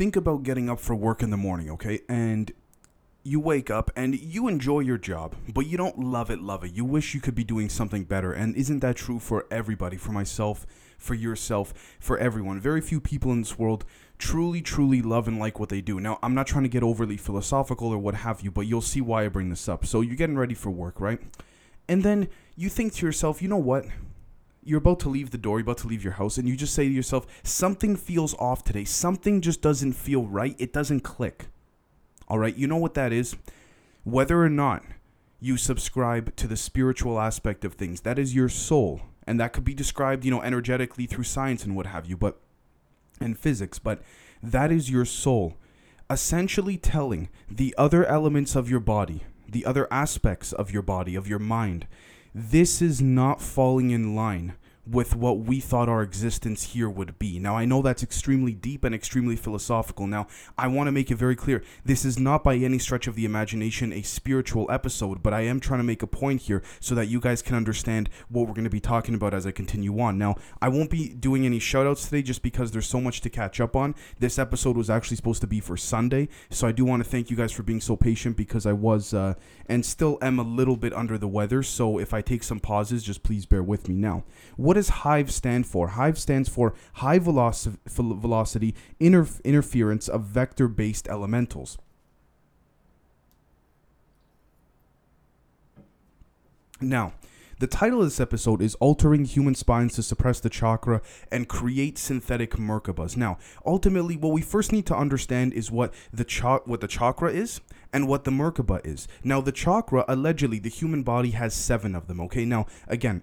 think about getting up for work in the morning, okay? And you wake up and you enjoy your job, but you don't love it, love it. You wish you could be doing something better. And isn't that true for everybody, for myself, for yourself, for everyone? Very few people in this world truly, truly love and like what they do. Now, I'm not trying to get overly philosophical or what have you, but you'll see why I bring this up. So you're getting ready for work, right? And then you think to yourself, you know what? You're about to leave the door, you're about to leave your house, and you just say to yourself, something feels off today. Something just doesn't feel right. It doesn't click. All right, you know what that is? Whether or not you subscribe to the spiritual aspect of things, that is your soul. And that could be described, you know, energetically through science and what have you, but and physics, but that is your soul essentially telling the other elements of your body, the other aspects of your body, of your mind, this is not falling in line with what we thought our existence here would be. Now, I know that's extremely deep and extremely philosophical. Now, I want to make it very clear this is not by any stretch of the imagination a spiritual episode, but I am trying to make a point here so that you guys can understand what we're going to be talking about as I continue on. Now, I won't be doing any shoutouts today just because there's so much to catch up on. This episode was actually supposed to be for Sunday, so I do want to thank you guys for being so patient because I was uh, and still am a little bit under the weather. So if I take some pauses, just please bear with me. Now, what does HIVE stand for? HIVE stands for High Velocity, velocity Interf- Interference of Vector Based Elementals. Now, the title of this episode is Altering Human Spines to Suppress the Chakra and Create Synthetic Merkabas. Now, ultimately, what we first need to understand is what the cha- what the chakra is and what the Merkaba is. Now, the chakra, allegedly, the human body has seven of them, okay? Now, again,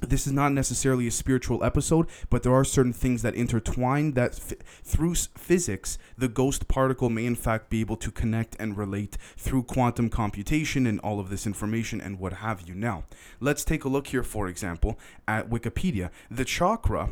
this is not necessarily a spiritual episode, but there are certain things that intertwine that f- through physics, the ghost particle may in fact be able to connect and relate through quantum computation and all of this information and what have you. Now, let's take a look here, for example, at Wikipedia. The chakra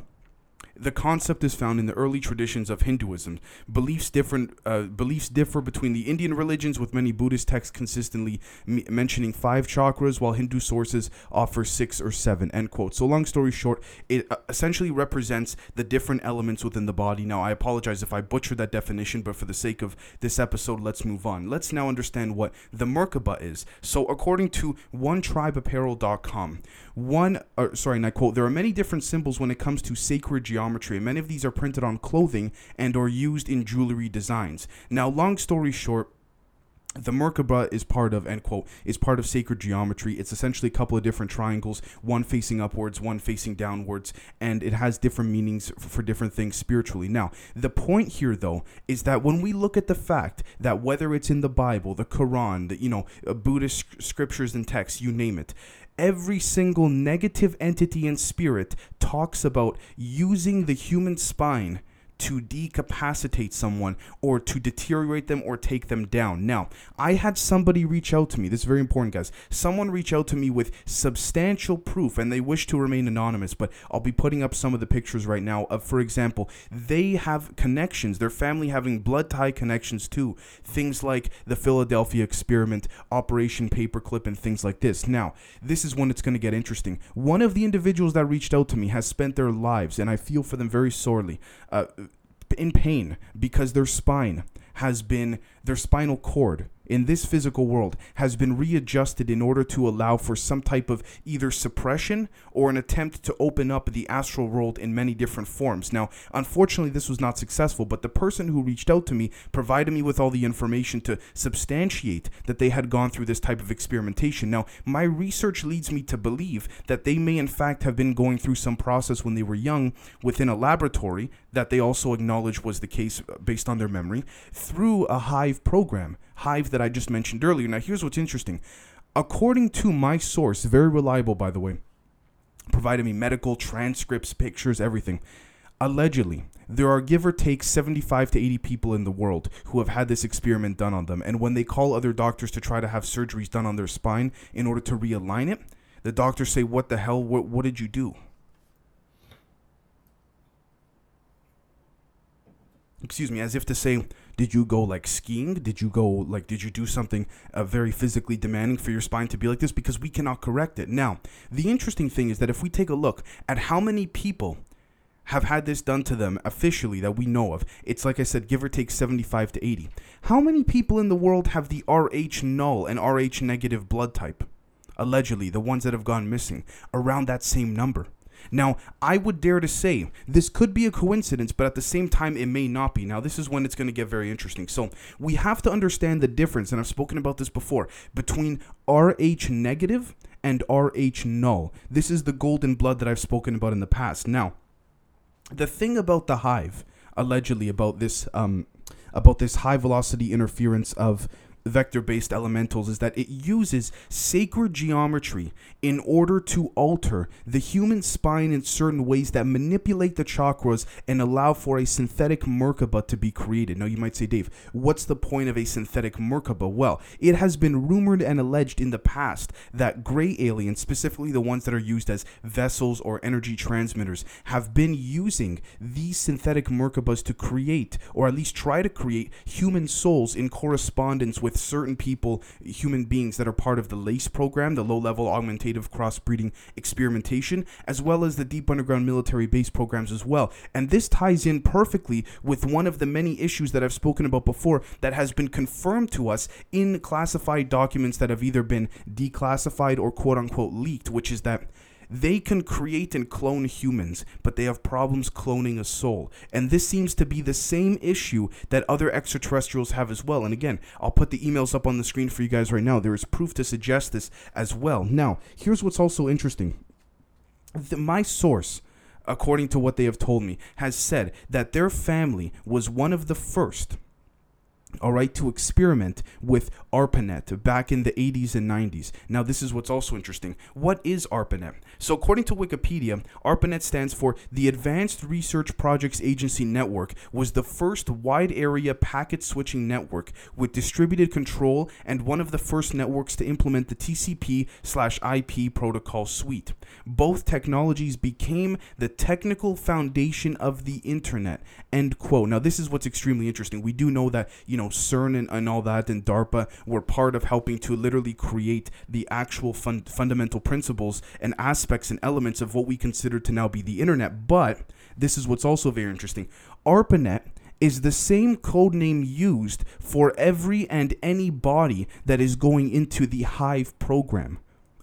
the concept is found in the early traditions of Hinduism. Beliefs different uh, beliefs differ between the Indian religions, with many Buddhist texts consistently m- mentioning five chakras, while Hindu sources offer six or seven. End quote. So, long story short, it uh, essentially represents the different elements within the body. Now, I apologize if I butchered that definition, but for the sake of this episode, let's move on. Let's now understand what the Merkaba is. So, according to OneTribeApparel.com, one, uh, sorry, and I quote, there are many different symbols when it comes to sacred geometry, and many of these are printed on clothing and are used in jewelry designs. Now, long story short, the Merkaba is part of, end quote, is part of sacred geometry. It's essentially a couple of different triangles, one facing upwards, one facing downwards, and it has different meanings for, different things spiritually. Now, the point here, though, is that when we look at the fact that whether it's in the Bible, the Quran, the, you know, uh, Buddhist scriptures and texts, you name it, every single negative entity and spirit talks about using the human spine to decapacitate someone or to deteriorate them or take them down. Now, I had somebody reach out to me. This is very important, guys. Someone reach out to me with substantial proof and they wish to remain anonymous, but I'll be putting up some of the pictures right now of, for example, they have connections, their family having blood tie connections to things like the Philadelphia experiment, Operation Paperclip, and things like this. Now, this is when it's going to get interesting. One of the individuals that reached out to me has spent their lives, and I feel for them very sorely. Uh, in pain because their spine has been their spinal cord in this physical world has been readjusted in order to allow for some type of either suppression or an attempt to open up the astral world in many different forms. Now, unfortunately, this was not successful, but the person who reached out to me provided me with all the information to substantiate that they had gone through this type of experimentation. Now, my research leads me to believe that they may, in fact, have been going through some process when they were young within a laboratory that they also acknowledged was the case uh, based on their memory through a hive program hive that I just mentioned earlier. Now, here's what's interesting. According to my source, very reliable, by the way, provided me medical transcripts, pictures, everything. Allegedly, there are give or take 75 to 80 people in the world who have had this experiment done on them. And when they call other doctors to try to have surgeries done on their spine in order to realign it, the doctors say, What the hell? What, what did you do? Excuse me, as if to say, did you go like skiing? Did you go like did you do something uh, very physically demanding for your spine to be like this? Because we cannot correct it. Now, the interesting thing is that if we take a look at how many people have had this done to them officially that we know of. It's like I said, give or take 75 to 80. How many people in the world have the Rh null and Rh negative blood type? Allegedly, the ones that have gone missing, around that same number. Now, I would dare to say this could be a coincidence, but at the same time, it may not be. Now, this is when it's going to get very interesting. So, we have to understand the difference, and I've spoken about this before, between Rh negative and Rh null. This is the golden blood that I've spoken about in the past. Now, the thing about the hive, allegedly about this, um, about this high velocity interference of vector based elementals is that it uses sacred geometry in order to alter the human spine in certain ways that manipulate the chakras and allow for a synthetic Merkaba to be created. Now, you might say, Dave, what's the point of a synthetic Merkaba? Well, it has been rumored and alleged in the past that gray aliens, specifically the ones that are used as vessels or energy transmitters, have been using these synthetic Merkabas to create, or at least try to create, human souls in correspondence with certain people, human beings that are part of the LACE program, the low level augmentative crossbreeding experimentation, as well as the deep underground military base programs as well. And this ties in perfectly with one of the many issues that I've spoken about before that has been confirmed to us in classified documents that have either been declassified or quote unquote leaked, which is that they can create and clone humans, but they have problems cloning a soul. And this seems to be the same issue that other extraterrestrials have as well. And again, I'll put the emails up on the screen for you guys right now. There is proof to suggest this as well. Now, here's what's also interesting the, my source according to what they have told me, has said that their family was one of the first all right, to experiment with ARPANET back in the 80s and 90s. Now, this is what's also interesting. What is ARPANET? So, according to Wikipedia, ARPANET stands for the Advanced Research Projects Agency Network, was the first wide area packet switching network with distributed control and one of the first networks to implement the TCP slash IP protocol suite. Both technologies became the technical foundation of the internet. End quote. Now, this is what's extremely interesting. We do know that, you know, CERN and, and all that and DARPA were part of helping to literally create the actual fun- fundamental principles and aspects and elements of what we consider to now be the internet. But this is what's also very interesting. ARPANET is the same code name used for every and any body that is going into the Hive program.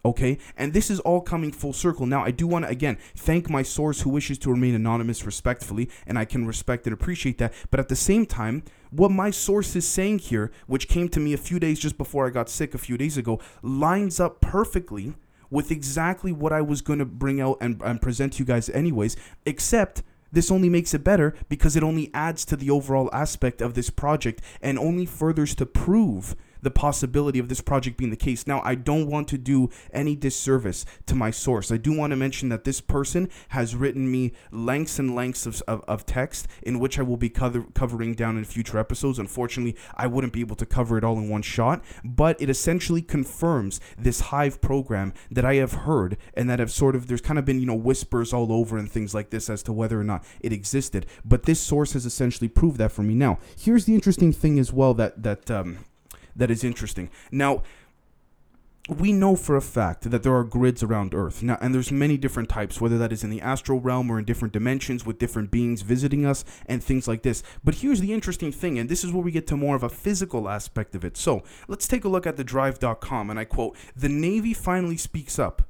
Okay, and this is all coming full circle. Now, I do want to again thank my source who wishes to remain anonymous respectfully, and I can respect and appreciate that. But at the same time, what my source is saying here, which came to me a few days just before I got sick a few days ago, lines up perfectly with exactly what I was going to bring out and, and present to you guys, anyways, except this only makes it better because it only adds to the overall aspect of this project and only furthers to prove the possibility of this project being the case. Now, I don't want to do any disservice to my source. I do want to mention that this person has written me lengths and lengths of, of, of text in which I will be cover, covering down in future episodes. Unfortunately, I wouldn't be able to cover it all in one shot, but it essentially confirms this Hive program that I have heard and that have sort of, there's kind of been, you know, whispers all over and things like this as to whether or not it existed. But this source has essentially proved that for me. Now, here's the interesting thing as well that, that, um, that is interesting. Now, we know for a fact that there are grids around Earth. Now, and there's many different types, whether that is in the astral realm or in different dimensions with different beings visiting us and things like this. But here's the interesting thing, and this is where we get to more of a physical aspect of it. So let's take a look at the drive.com, and I quote The Navy finally speaks up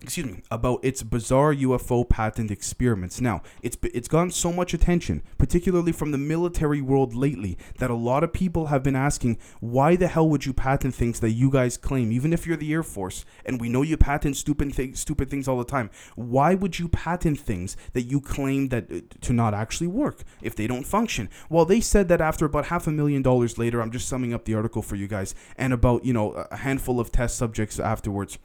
excuse me, about its bizarre UFO patent experiments. Now, it's it's gotten so much attention, particularly from the military world lately, that a lot of people have been asking, why the hell would you patent things that you guys claim, even if you're the Air Force, and we know you patent stupid things, stupid things all the time. Why would you patent things that you claim that uh, to not actually work if they don't function? Well, they said that after about half a million dollars later, I'm just summing up the article for you guys, and about you know a handful of test subjects afterwards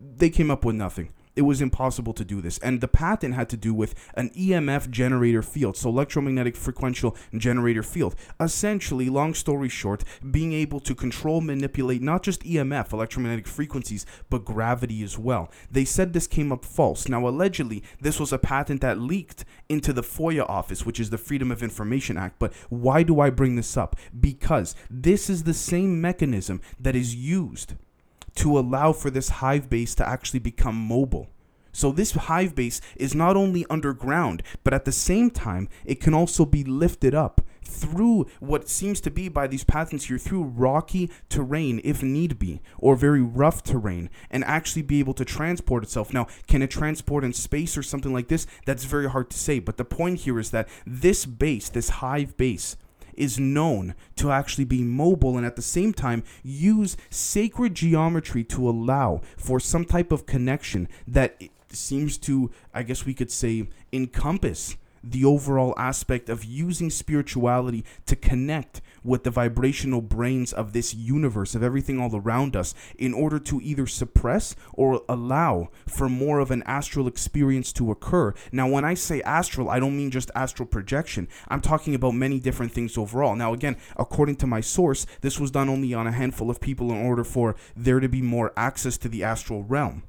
they came up with nothing. It was impossible to do this. And the patent had to do with an EMF generator field, so electromagnetic frequential generator field. Essentially, long story short, being able to control, manipulate not just EMF, electromagnetic frequencies, but gravity as well. They said this came up false. Now, allegedly, this was a patent that leaked into the FOIA office, which is the Freedom of Information Act. But why do I bring this up? Because this is the same mechanism that is used to allow for this hive base to actually become mobile. So this hive base is not only underground, but at the same time, it can also be lifted up through what seems to be by these patents here through rocky terrain if need be or very rough terrain and actually be able to transport itself now can it transport in space or something like this that's very hard to say but the point here is that this base this hive base is known to actually be mobile and at the same time use sacred geometry to allow for some type of connection that seems to i guess we could say encompass the overall aspect of using spirituality to connect with the vibrational brains of this universe, of everything all around us, in order to either suppress or allow for more of an astral experience to occur. Now, when I say astral, I don't mean just astral projection. I'm talking about many different things overall. Now, again, according to my source, this was done only on a handful of people in order for there to be more access to the astral realm.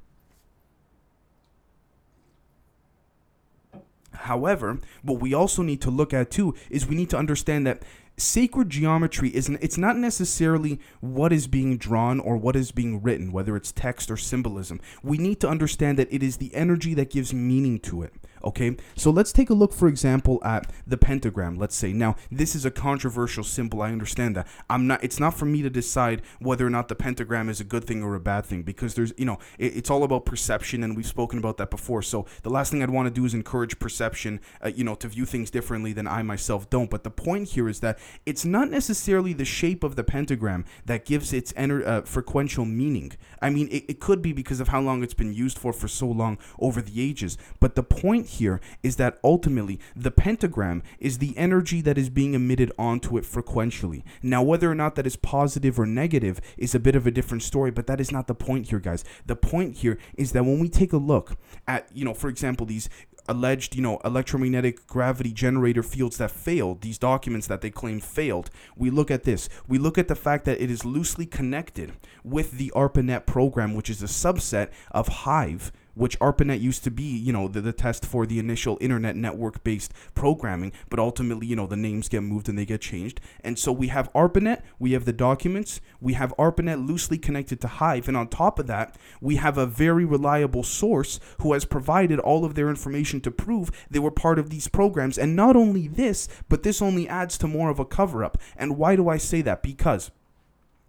However, what we also need to look at too is we need to understand that sacred geometry isn't it's not necessarily what is being drawn or what is being written whether it's text or symbolism. We need to understand that it is the energy that gives meaning to it Okay, so let's take a look, for example, at the pentagram. Let's say now this is a controversial symbol. I understand that. I'm not. It's not for me to decide whether or not the pentagram is a good thing or a bad thing because there's, you know, it, it's all about perception, and we've spoken about that before. So the last thing I'd want to do is encourage perception, uh, you know, to view things differently than I myself don't. But the point here is that it's not necessarily the shape of the pentagram that gives its ener- uh, frequential meaning. I mean, it, it could be because of how long it's been used for for so long over the ages. But the point here is that ultimately the pentagram is the energy that is being emitted onto it frequentially. Now, whether or not that is positive or negative is a bit of a different story, but that is not the point here, guys. The point here is that when we take a look at, you know, for example, these alleged, you know, electromagnetic gravity generator fields that failed, these documents that they claim failed, we look at this. We look at the fact that it is loosely connected with the ARPANET program, which is a subset of Hive, which ARPANET used to be, you know, the, the test for the initial internet network based programming, but ultimately, you know, the names get moved and they get changed. And so we have ARPANET, we have the documents, we have ARPANET loosely connected to Hive, and on top of that, we have a very reliable source who has provided all of their information to prove they were part of these programs. And not only this, but this only adds to more of a cover up. And why do I say that? Because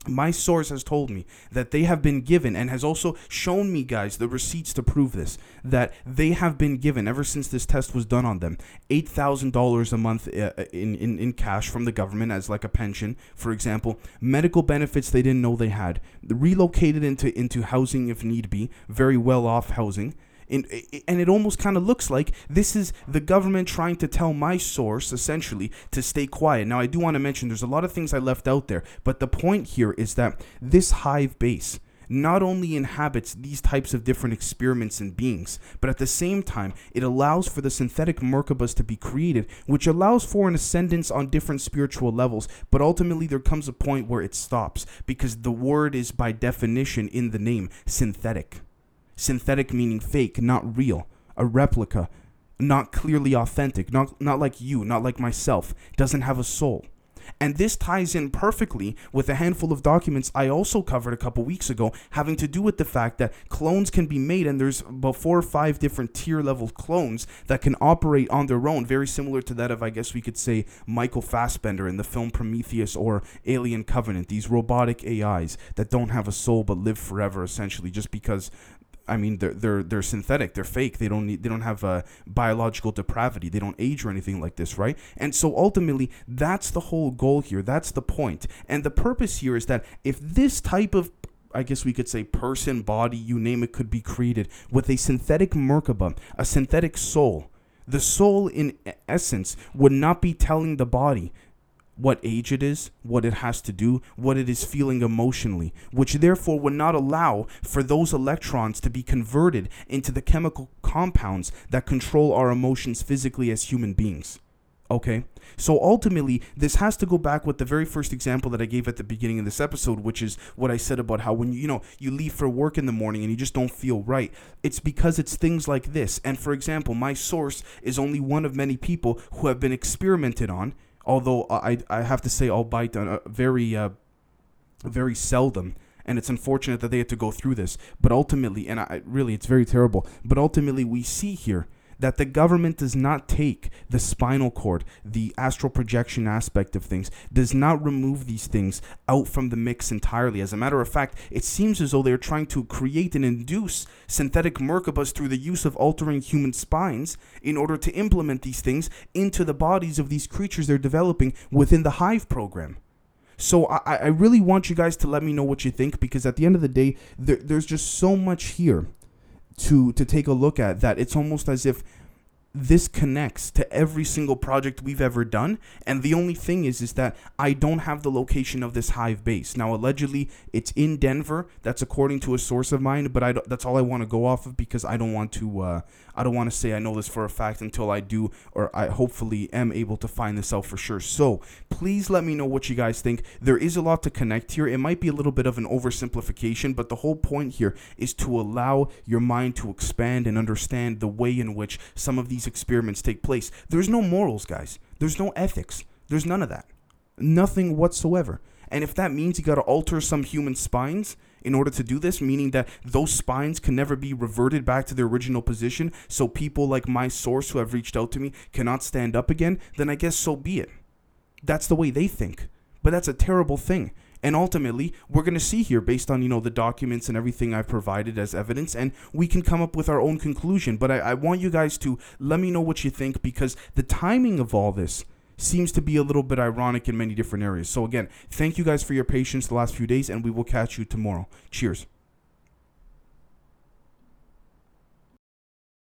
my source has told me that they have been given and has also shown me guys the receipts to prove this that they have been given ever since this test was done on them $8000 a month uh, uh, in, in, in cash from the government as like a pension for example medical benefits they didn't know they had relocated into into housing if need be very well off housing and, eh, eh, and it almost kind of looks like this is the government trying to tell my source essentially to stay quiet. Now, I do want to mention there's a lot of things I left out there, but the point here is that this hive base not only inhabits these types of different experiments and beings, but at the same time, it allows for the synthetic Merkabas to be created, which allows for an ascendance on different spiritual levels. But ultimately, there comes a point where it stops because the word is, by definition, in the name, synthetic. Synthetic meaning fake, not real. A replica, not clearly authentic, not, not like you, not like myself, doesn't have a soul. And this ties in perfectly with a handful of documents I also covered a couple weeks ago, having to do with the fact that clones can be made, and there's about four or five different tier level clones that can operate on their own, very similar to that of, I guess we could say, Michael Fassbender in the film Prometheus or Alien Covenant. These robotic AIs that don't have a soul but live forever, essentially, just because I mean, they're they're they're synthetic. They're fake. They don't need. They don't have a biological depravity. They don't age or anything like this, right? And so ultimately, that's the whole goal here. That's the point. And the purpose here is that if this type of I guess we could say person, body, you name it, could be created with a synthetic Merkaba, a synthetic soul. The soul, in essence, would not be telling the body what age it is, what it has to do, what it is feeling emotionally, which therefore would not allow for those electrons to be converted into the chemical compounds that control our emotions physically as human beings. Okay? So ultimately, this has to go back with the very first example that I gave at the beginning of this episode, which is what I said about how when you, you know, you leave for work in the morning and you just don't feel right. It's because it's things like this. And for example, my source is only one of many people who have been experimented on although I I have to say I'll bite on a very uh, very seldom and it's unfortunate that they had to go through this. But ultimately, and I really, it's very terrible. But ultimately, we see here that the government does not take the spinal cord, the astral projection aspect of things, does not remove these things out from the mix entirely. As a matter of fact, it seems as though they're trying to create and induce synthetic Merkabas through the use of altering human spines in order to implement these things into the bodies of these creatures they're developing within the Hive program. So I, I really want you guys to let me know what you think because at the end of the day, there, there's just so much here to to take a look at that. It's almost as if this connects to every single project we've ever done and the only thing is is that I don't have the location of this hive base. Now allegedly it's in Denver. That's according to a source of mine but I that's all I want to go off of because I don't want to uh, I don't want to say I know this for a fact until I do or I hopefully am able to find this out for sure. So please let me know what you guys think. There is a lot to connect here. It might be a little bit of an oversimplification but the whole point here is to allow your mind to expand and understand the way in which some of these these experiments take place. There's no morals, guys. There's no ethics. There's none of that. Nothing whatsoever. And if that means you got to alter some human spines in order to do this, meaning that those spines can never be reverted back to their original position, so people like my source who have reached out to me cannot stand up again, then I guess so be it. That's the way they think. But that's a terrible thing. And ultimately, we're going to see here based on, you know, the documents and everything I've provided as evidence, and we can come up with our own conclusion. But I, I want you guys to let me know what you think because the timing of all this seems to be a little bit ironic in many different areas. So again, thank you guys for your patience the last few days, and we will catch you tomorrow. Cheers.